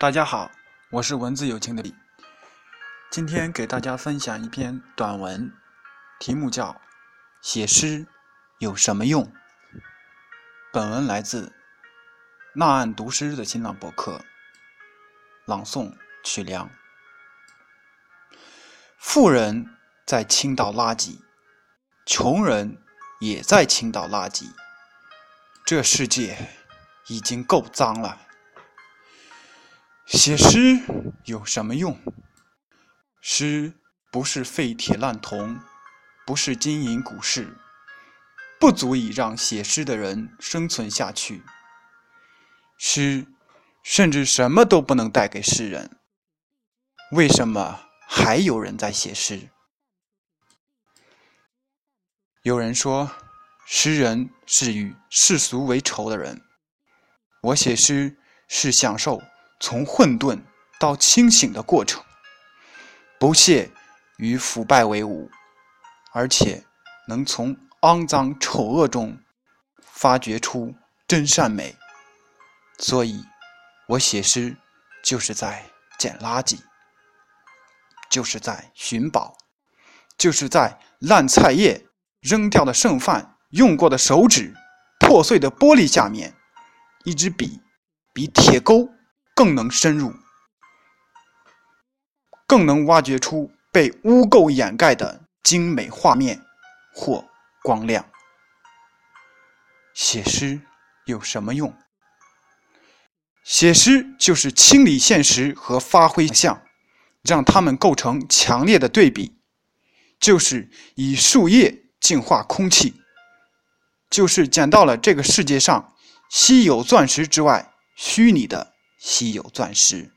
大家好，我是文字有情的李，今天给大家分享一篇短文，题目叫《写诗有什么用》。本文来自纳岸读诗的新浪博客，朗诵曲梁。富人在倾倒垃圾，穷人也在倾倒垃圾，这世界已经够脏了。写诗有什么用？诗不是废铁烂铜，不是金银古市，不足以让写诗的人生存下去。诗甚至什么都不能带给世人，为什么还有人在写诗？有人说，诗人是与世俗为仇的人。我写诗是享受。从混沌到清醒的过程，不屑与腐败为伍，而且能从肮脏丑恶中发掘出真善美。所以，我写诗就是在捡垃圾，就是在寻宝，就是在烂菜叶、扔掉的剩饭、用过的手指、破碎的玻璃下面，一支笔比铁钩。更能深入，更能挖掘出被污垢掩盖的精美画面或光亮。写诗有什么用？写诗就是清理现实和发挥想象，让它们构成强烈的对比，就是以树叶净化空气，就是捡到了这个世界上稀有钻石之外虚拟的。稀有钻石。